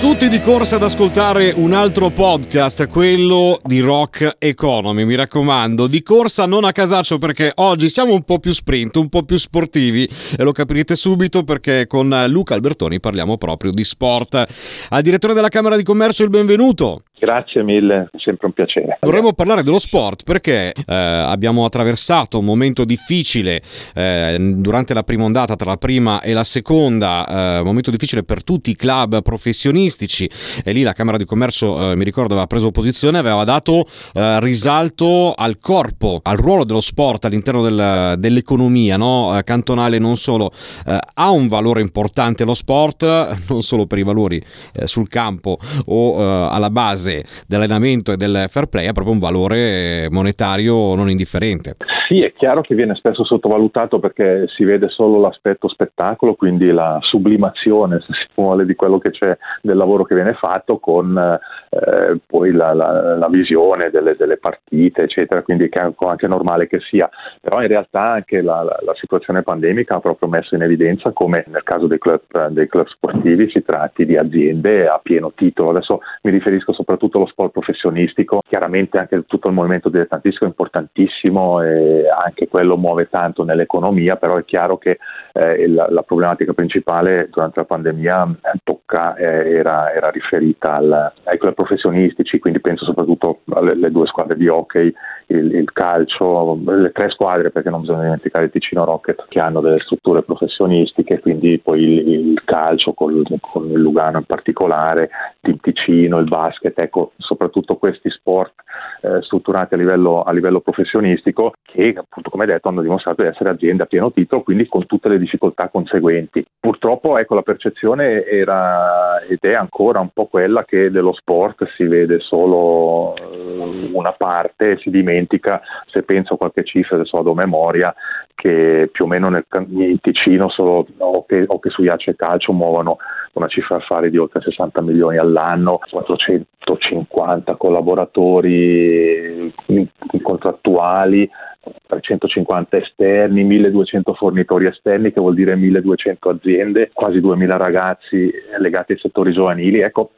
Tutti di corsa ad ascoltare un altro podcast, quello di Rock Economy, mi raccomando, di corsa non a casaccio perché oggi siamo un po' più sprint, un po' più sportivi e lo capirete subito perché con Luca Albertoni parliamo proprio di sport. Al direttore della Camera di Commercio il benvenuto. Grazie mille, sempre un piacere. Vorremmo parlare dello sport perché eh, abbiamo attraversato un momento difficile eh, durante la prima ondata, tra la prima e la seconda, eh, momento difficile per tutti i club professionistici e lì la Camera di Commercio, eh, mi ricordo, aveva preso posizione, aveva dato eh, risalto al corpo, al ruolo dello sport all'interno del, dell'economia no? Eh, cantonale non solo. ha un valore importante lo sport, non solo per i valori sul campo o alla base base dell'allenamento e del fair play ha proprio un valore monetario non indifferente. Sì, è chiaro che viene spesso sottovalutato perché si vede solo l'aspetto spettacolo, quindi la sublimazione, se si vuole, di quello che c'è del lavoro che viene fatto con eh, poi la, la, la visione delle, delle, partite, eccetera, quindi è anche normale che sia. Però in realtà anche la, la, situazione pandemica ha proprio messo in evidenza come nel caso dei club, dei club sportivi si tratti di aziende a pieno titolo. Adesso mi riferisco soprattutto allo sport professionistico, chiaramente anche tutto il movimento dilettantistico è importantissimo. E, anche quello muove tanto nell'economia, però è chiaro che eh, la, la, problematica principale durante la pandemia tocca, eh, era, era, riferita al, ai club professionistici, quindi penso soprattutto alle due squadre di hockey, il, il, calcio, le tre squadre, perché non bisogna dimenticare il Ticino Rocket, che hanno delle strutture professionistiche, quindi poi il, il calcio con, con, il Lugano in particolare, il Ticino, il basket, ecco, soprattutto questi sport eh, strutturati a livello, a livello professionistico che appunto come detto hanno dimostrato di essere aziende a pieno titolo, quindi con tutte le difficoltà conseguenti. Purtroppo ecco, la percezione era ed è ancora un po' quella che dello sport si vede solo eh, una parte e si dimentica, se penso a qualche cifra, adesso vado a memoria, che più o meno nel, nel Ticino solo, o, che, o che su Iace Calcio muovono una cifra affari di oltre 60 milioni all'anno, 450 collaboratori contrattuali, 350 esterni, 1200 fornitori esterni, che vuol dire 1200 aziende, quasi 2000 ragazzi legati ai settori giovanili. Ecco,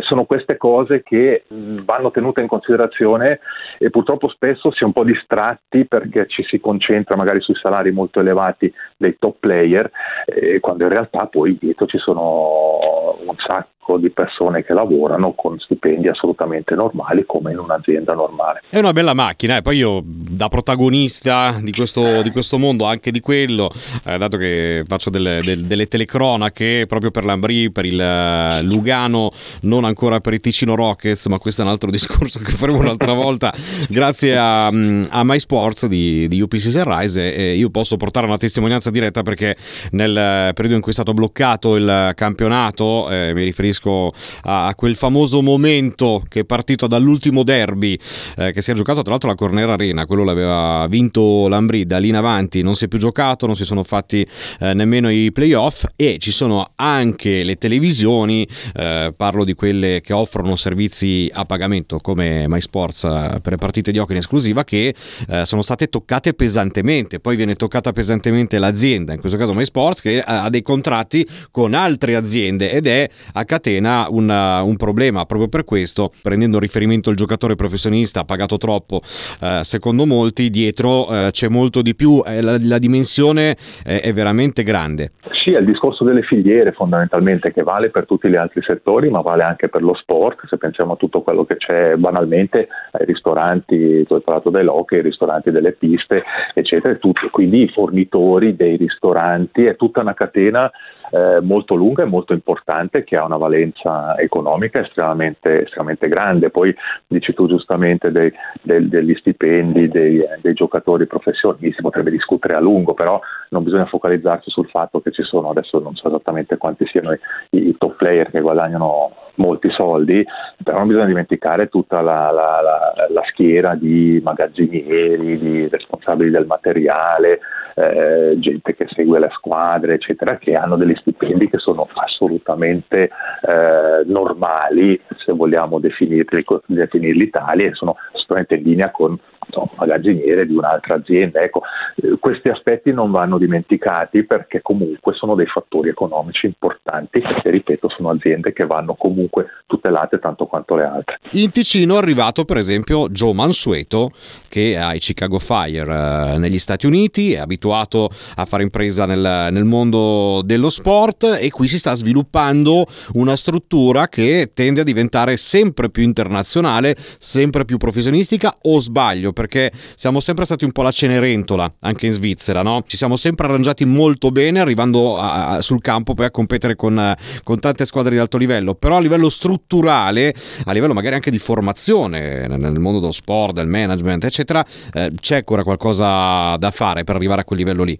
sono queste cose che vanno tenute in considerazione e purtroppo spesso si è un po' distratti perché ci si concentra magari sui salari molto elevati dei top player, eh, quando in realtà poi dietro ci sono un sacco di persone che lavorano con stipendi assolutamente normali come in un'azienda normale. È una bella macchina, e eh? poi io da protagonista di questo, di questo mondo, anche di quello, eh, dato che faccio delle, delle, delle telecronache proprio per l'Ambri, per il uh, Lugano, non ancora per i Ticino Rockets, ma questo è un altro discorso che faremo un'altra volta, grazie a, a MySports di, di UPC Sunrise e io posso portare una testimonianza diretta perché nel periodo in cui è stato bloccato il campionato, eh, mi riferisco a, a, quel famoso momento che è partito dall'ultimo derby eh, che si è giocato tra l'altro alla Corner Arena, quello l'aveva vinto Lambri, da lì in avanti non si è più giocato, non si sono fatti eh, nemmeno i playoff e ci sono anche le televisioni, eh, parlo di quelle che offrono servizi a pagamento come MySports eh, per partite di hockey in esclusiva che eh, sono state toccate pesantemente, poi viene toccata pesantemente l'azienda, in questo caso MySports che ha dei contratti con altre aziende ed è a catena una, un problema. Proprio per questo, prendendo riferimento il giocatore professionista, ha pagato troppo, eh, secondo molti, dietro eh, c'è molto di più, eh, la, la, dimensione è veramente grande. Sì, è il discorso delle filiere fondamentalmente che vale per tutti gli altri settori, ma vale anche per lo sport, se pensiamo a tutto quello che c'è banalmente ai ristoranti, tu hai parlato dei lochi, ai ristoranti delle piste, eccetera, tutto. quindi i fornitori dei ristoranti, è tutta una catena eh, molto lunga e molto importante che ha una valenza economica estremamente, estremamente grande. Poi dici tu giustamente dei, dei, degli stipendi dei, dei, giocatori professionisti, si potrebbe discutere a lungo, però non bisogna focalizzarsi sul fatto che ci sono, adesso non so esattamente quanti siano i, i top player che guadagnano molti soldi, però non bisogna dimenticare tutta la, la, la, la schiera di magazzinieri, di responsabili del materiale, eh, gente che segue le squadre, eccetera, che hanno degli stipendi che sono assolutamente eh, normali, se vogliamo definirli, definirli tali, e sono assolutamente in linea con no, magazziniere di un'altra azienda. Ecco, eh, questi aspetti non vanno dimenticati perché comunque sono dei fattori economici importanti e ripeto sono aziende che vanno comunque tutelate tanto quanto le altre. In Ticino è arrivato per esempio Joe Mansueto che ha i Chicago Fire eh, negli Stati Uniti, è abituato a fare impresa nel, nel mondo dello sport e qui si sta sviluppando una struttura che tende a diventare sempre più internazionale, sempre più professionistica o sbaglio? perché siamo sempre stati un po' la cenerentola anche in Svizzera, no? Ci siamo sempre arrangiati molto bene, arrivando a, a, sul campo poi a competere con, con, tante squadre di alto livello, però a livello strutturale, a livello magari anche di formazione nel mondo dello sport, del management, eccetera, eh, c'è ancora qualcosa da fare per arrivare a quel livello lì.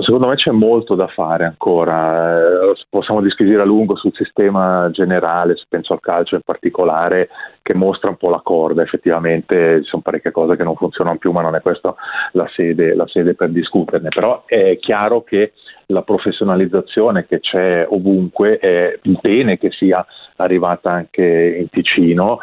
Secondo me c'è molto da fare ancora, eh, possiamo disquisire a lungo sul sistema generale, penso al calcio in particolare, che mostra un po' la corda, effettivamente ci sono parecchie cose che non funzionano più, ma non è questa la sede, la sede per discuterne, però è chiaro che la professionalizzazione che c'è ovunque è bene che sia arrivata anche in Ticino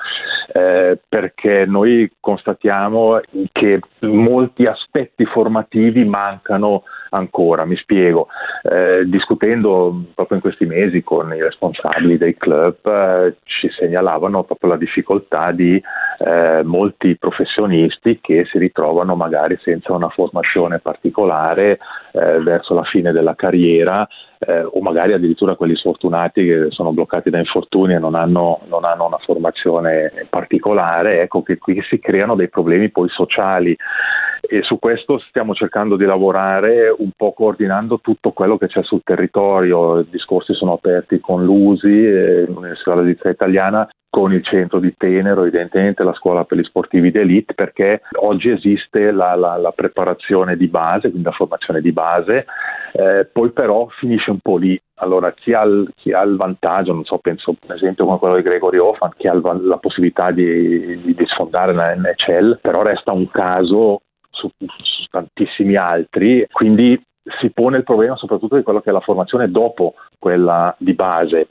eh, perché noi constatiamo che molti aspetti formativi mancano ancora. Mi spiego, eh, discutendo proprio in questi mesi con i responsabili dei club eh, ci segnalavano proprio la difficoltà di eh, molti professionisti che si ritrovano magari senza una formazione particolare eh, verso la fine della carriera eh, o magari addirittura quelli sfortunati che sono bloccati da infortuni e non hanno, non hanno una formazione particolare, ecco che qui si creano dei problemi poi sociali. E su questo stiamo cercando di lavorare un po' coordinando tutto quello che c'è sul territorio, i discorsi sono aperti con l'USI, eh, l'Università Svizzera Italiana, con il centro di Tenero, evidentemente la scuola per gli sportivi d'elite, perché oggi esiste la, la, la preparazione di base, quindi la formazione di base, eh, poi però finisce un po' lì. Allora, chi ha, il, chi ha il vantaggio, non so, penso per esempio come quello di Gregory Hoffman, che ha il, la possibilità di, di, di sfondare la NHL, però resta un caso su, su tantissimi altri, quindi si pone il problema soprattutto di quello che è la formazione dopo quella di base.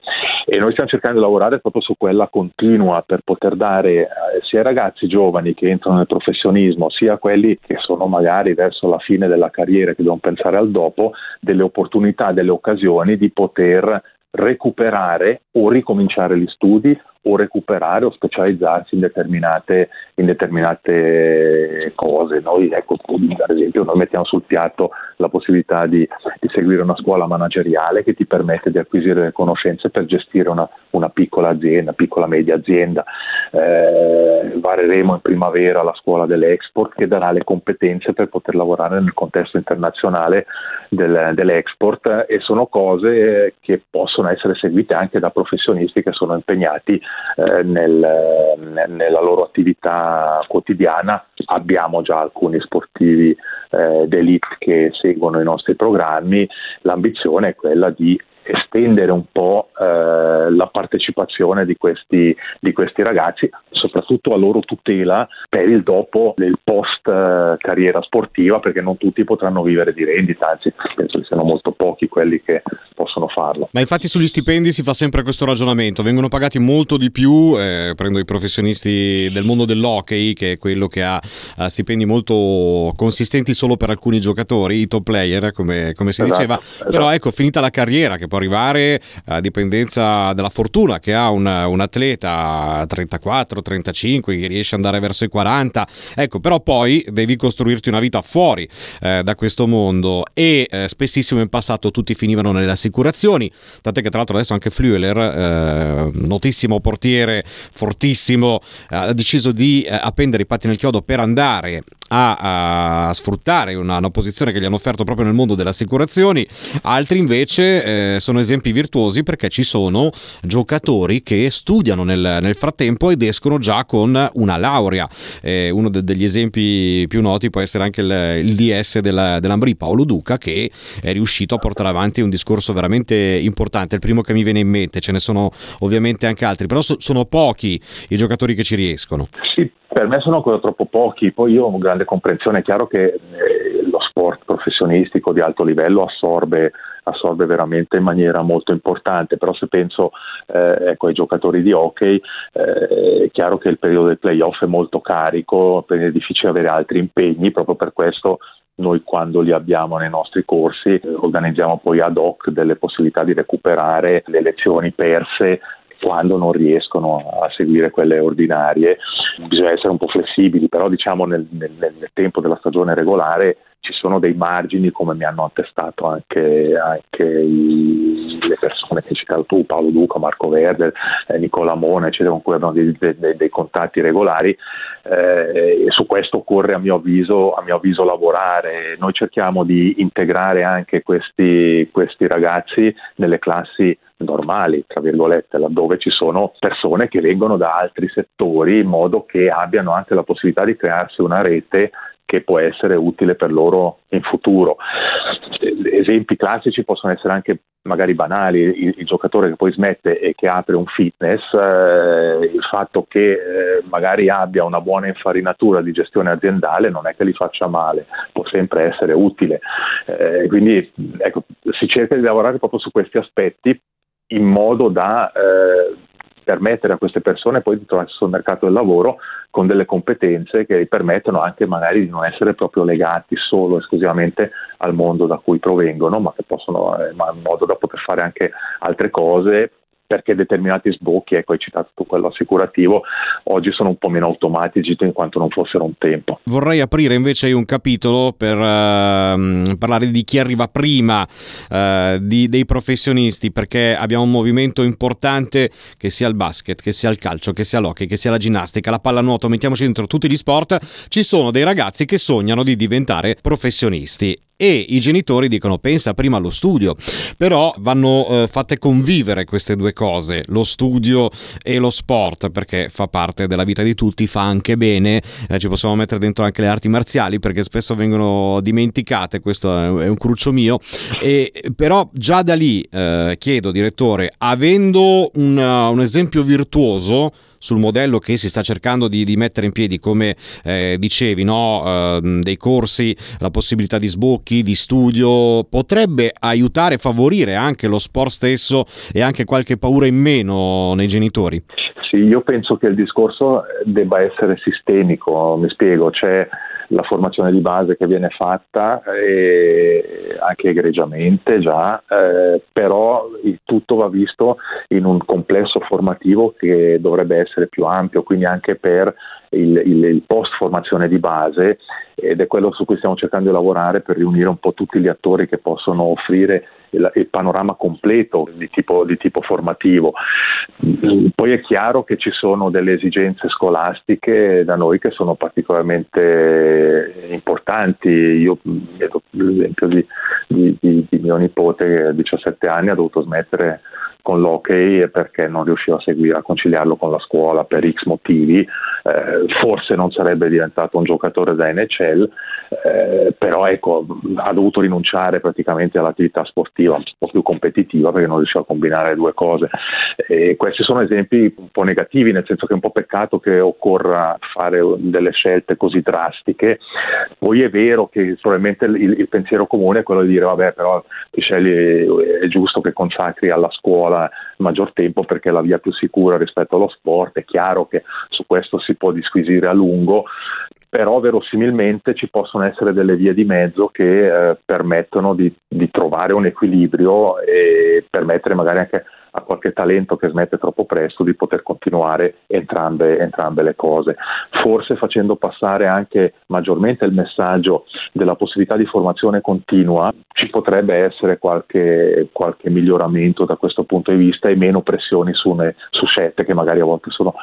E noi stiamo cercando di lavorare proprio su quella continua per poter dare eh, sia ai ragazzi giovani che entrano nel professionismo sia a quelli che sono magari verso la fine della carriera che devono pensare al dopo delle opportunità, delle occasioni di poter recuperare o ricominciare gli studi o recuperare o specializzarsi in determinate, in determinate cose. Noi, ecco, ad esempio, noi mettiamo sul piatto la possibilità di, di, seguire una scuola manageriale che ti permette di acquisire le conoscenze per gestire una, una piccola azienda, piccola media azienda. Eh, vareremo in primavera la scuola dell'export che darà le competenze per poter lavorare nel contesto internazionale del, dell'export e sono cose che possono essere seguite anche da professionisti che sono impegnati eh, nel, nella loro attività quotidiana. Abbiamo già alcuni sportivi eh, d'elite che seguono i nostri programmi, l'ambizione è quella di estendere un po' eh, la partecipazione di questi, di questi, ragazzi, soprattutto a loro tutela per il dopo, il post eh, carriera sportiva, perché non tutti potranno vivere di rendita, anzi penso che siano molto pochi quelli che possono farlo. Ma infatti sugli stipendi si fa sempre questo ragionamento, vengono pagati molto di più, eh, prendo i professionisti del mondo dell'hockey, che è quello che ha, ha, stipendi molto consistenti solo per alcuni giocatori, i top player, come, come si esatto, diceva, esatto. però ecco, finita la carriera, che può arrivare a dipendenza dalla fortuna che ha un, un atleta 34-35 che riesce ad andare verso i 40, ecco, però poi devi costruirti una vita fuori eh, da questo mondo. E eh, spessissimo in passato tutti finivano nelle assicurazioni, tant'è che tra l'altro adesso anche Flüeler, eh, notissimo portiere, fortissimo, ha deciso di eh, appendere i patti nel chiodo per andare a, a sfruttare una, una, posizione che gli hanno offerto proprio nel mondo delle assicurazioni, altri invece eh, sono esempi virtuosi perché ci sono giocatori che studiano nel, nel frattempo ed escono già con una laurea. Eh, uno de, degli esempi più noti può essere anche il, il DS della, dell'Ambri, Paolo Duca, che è riuscito a portare avanti un discorso veramente importante. Il primo che mi viene in mente, ce ne sono ovviamente anche altri, però so, sono pochi i giocatori che ci riescono. Sì, per me sono ancora troppo pochi, poi io ho grande comprensione, è chiaro che eh, lo sport professionistico di alto livello assorbe assorbe veramente in maniera molto importante, però se penso eh, ecco, ai giocatori di hockey eh, è chiaro che il periodo del playoff è molto carico, è difficile avere altri impegni, proprio per questo noi quando li abbiamo nei nostri corsi eh, organizziamo poi ad hoc delle possibilità di recuperare le lezioni perse quando non riescono a seguire quelle ordinarie. Bisogna essere un po' flessibili, però diciamo nel, nel, nel tempo della stagione regolare ci sono dei margini come mi hanno attestato anche, anche i, le persone che hai citato tu, Paolo Duca, Marco Verde, eh, Nicola Mona, eccetera, con cui abbiamo dei, dei, dei contatti regolari eh, e su questo occorre a mio, avviso, a mio, avviso, lavorare. Noi cerchiamo di integrare anche questi, questi ragazzi nelle classi normali, tra virgolette, laddove ci sono persone che vengono da altri settori in modo che abbiano anche la possibilità di crearsi una rete che può essere utile per loro in futuro. Esempi classici possono essere anche magari banali, il, il giocatore che poi smette e che apre un fitness, eh, il fatto che eh, magari abbia una buona infarinatura di gestione aziendale non è che li faccia male, può sempre essere utile. Eh, quindi ecco, si cerca di lavorare proprio su questi aspetti in modo da eh, permettere a queste persone poi di trovarsi sul mercato del lavoro con delle competenze che permettono anche magari di non essere proprio legati solo esclusivamente al mondo da cui provengono, ma che possono, eh, ma in modo da poter fare anche altre cose perché determinati sbocchi, ecco hai citato tu quello assicurativo, oggi sono un po' meno automatici in quanto non fossero un tempo. Vorrei aprire invece un capitolo per uh, parlare di chi arriva prima uh, di, dei professionisti, perché abbiamo un movimento importante che sia il basket, che sia il calcio, che sia l'hockey, che sia la ginnastica, la pallanuoto, mettiamoci dentro tutti gli sport, ci sono dei ragazzi che sognano di diventare professionisti e i genitori dicono pensa prima allo studio, però vanno eh, fatte convivere queste due cose, lo studio e lo sport, perché fa parte della vita di tutti, fa anche bene, eh, ci possiamo mettere dentro anche le arti marziali perché spesso vengono dimenticate, questo è un cruccio mio, e, però già da lì eh, chiedo direttore, avendo un, un esempio virtuoso, sul modello che si sta cercando di, di mettere in piedi, come eh, dicevi, no? eh, dei corsi, la possibilità di sbocchi, di studio, potrebbe aiutare, favorire anche lo sport stesso e anche qualche paura in meno nei genitori? Sì, io penso che il discorso debba essere sistemico, mi spiego, c'è la formazione di base che viene fatta anche egregiamente già, eh, però il tutto va visto in un complesso formativo che dovrebbe essere più ampio, quindi anche per il, il, il post formazione di base ed è quello su cui stiamo cercando di lavorare per riunire un po' tutti gli attori che possono offrire il, il panorama completo di tipo, di tipo, formativo. Poi è chiaro che ci sono delle esigenze scolastiche da noi che sono particolarmente importanti. Io vedo l'esempio di, di, di, di mio nipote che a 17 anni ha dovuto smettere con l'hockey perché non riusciva a seguire, a conciliarlo con la scuola per X motivi, eh, forse non sarebbe diventato un giocatore da NHL, eh, però ecco, ha dovuto rinunciare praticamente all'attività sportiva un po' più competitiva perché non riusciva a combinare le due cose. E questi sono esempi un po' negativi, nel senso che è un po' peccato che occorra fare delle scelte così drastiche. Poi è vero che probabilmente il, il pensiero comune è quello di dire vabbè però ti scegli, è giusto che consacri alla scuola maggior tempo perché è la via più sicura rispetto allo sport, è chiaro che su questo si può disquisire a lungo, però verosimilmente ci possono essere delle vie di mezzo che eh, permettono di, di, trovare un equilibrio e permettere magari anche a qualche talento che smette troppo presto di poter continuare entrambe, entrambe le cose. Forse facendo passare anche maggiormente il messaggio della possibilità di formazione continua ci potrebbe essere qualche, qualche miglioramento da questo punto di vista e meno pressioni su, ne, su scelte che magari a volte sono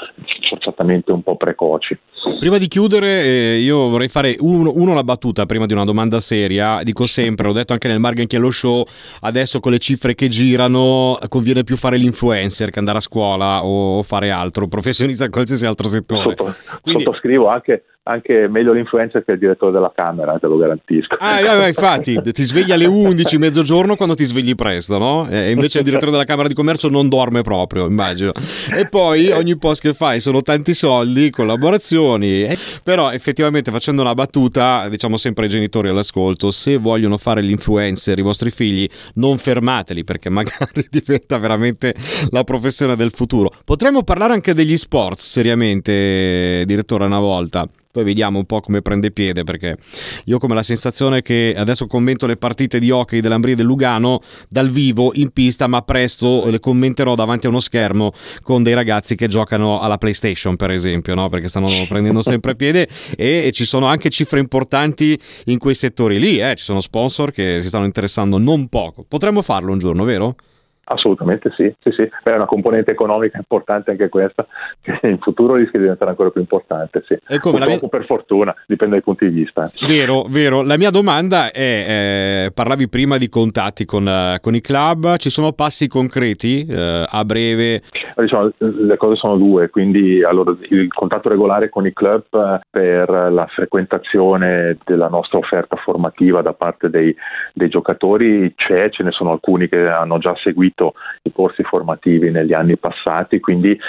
forzatamente un po' precoci. Prima di chiudere, eh, io vorrei fare uno, uno, la battuta prima di una domanda seria. Dico sempre, ho detto anche nel Margin Chiello Show, adesso con le cifre che girano conviene più fare l'influencer che andare a scuola o fare altro, professionista in qualsiasi altro settore. Sotto, Quindi... Sottoscrivo anche anche meglio l'influencer che il direttore della Camera, te lo garantisco. Ah, eh, infatti, ti svegli alle 11 mezzogiorno quando ti svegli presto, no? E invece il direttore della Camera di Commercio non dorme proprio, immagino. E poi ogni post che fai sono tanti soldi, collaborazioni. Però effettivamente facendo una battuta, diciamo sempre ai genitori all'ascolto, se vogliono fare l'influencer i vostri figli, non fermateli perché magari diventa veramente la professione del futuro. Potremmo parlare anche degli sport, seriamente, direttore, una volta. Poi vediamo un po' come prende piede perché io come la sensazione che adesso commento le partite di hockey dell'Ambri e del Lugano dal vivo in pista, ma presto le commenterò davanti a uno schermo con dei ragazzi che giocano alla PlayStation, per esempio, no? perché stanno prendendo sempre piede e, e, ci sono anche cifre importanti in quei settori lì, eh? ci sono sponsor che si stanno interessando non poco. Potremmo farlo un giorno, vero? Assolutamente sì, sì, sì. è una componente economica importante anche questa, che in futuro rischia di diventare ancora più importante, sì. E come Purtroppo mia... per fortuna, dipende dai punti di vista. Vero, vero. La mia domanda è, eh, parlavi prima di contatti con, uh, con, i club, ci sono passi concreti uh, a breve? Diciamo, le cose sono due, quindi allora, il contatto regolare con i club per la frequentazione della nostra offerta formativa da parte dei, dei giocatori c'è, ce ne sono alcuni che hanno già seguito seguito i corsi formativi negli anni passati, quindi eh,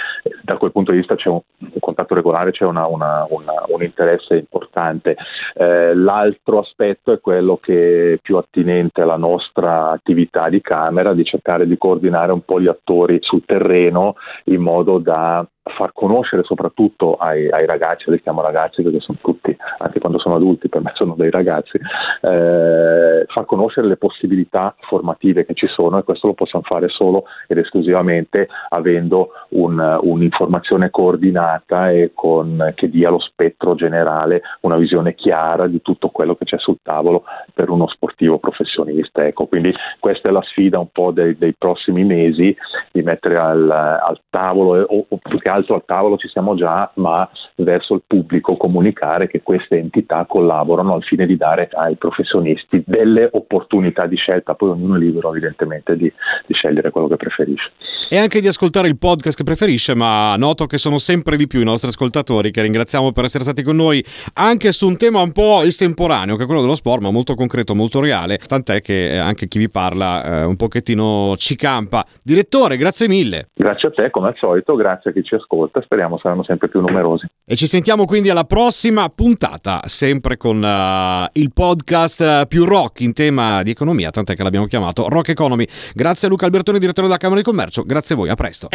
da quel punto di vista c'è un, un contatto regolare, c'è una, una, una, un interesse importante. Eh, l'altro aspetto è quello che è più attinente alla nostra attività di Camera, di cercare di coordinare un po' gli attori sul terreno in modo da far conoscere soprattutto ai, ai, ragazzi, li chiamo ragazzi perché sono tutti, anche quando sono adulti, per me sono dei ragazzi, eh, far conoscere le possibilità formative che ci sono e questo lo possiamo fare solo ed esclusivamente avendo un, un'informazione coordinata e con, che dia lo spettro generale, una visione chiara di tutto quello che c'è sul tavolo per uno sportivo professionista. Ecco, quindi questa è la sfida un po' dei, dei prossimi mesi, di mettere al, al tavolo o, o più che altro altro al tavolo ci siamo già, ma verso il pubblico comunicare che queste entità collaborano al fine di dare ai professionisti delle opportunità di scelta, poi ognuno è libero evidentemente di, di scegliere quello che preferisce. E anche di ascoltare il podcast che preferisce, ma noto che sono sempre di più i nostri ascoltatori che ringraziamo per essere stati con noi anche su un tema un po' estemporaneo, che è quello dello sport, ma molto concreto, molto reale, tant'è che eh, anche chi vi parla eh, un pochettino ci campa. Direttore, grazie mille. Grazie a te, come al solito, grazie a chi ci ascolta speriamo saranno sempre più numerosi. E ci sentiamo quindi alla prossima puntata, sempre con uh, il podcast uh, più rock in tema di economia, tant'è che l'abbiamo chiamato Rock Economy. Grazie a Luca Albertoni, direttore della Camera di Commercio, grazie a voi, a presto.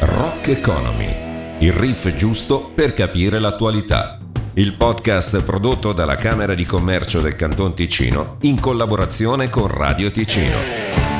Rock Economy, il riff giusto per capire l'attualità il podcast prodotto dalla Camera di Commercio del Canton Ticino in collaborazione con Radio Ticino.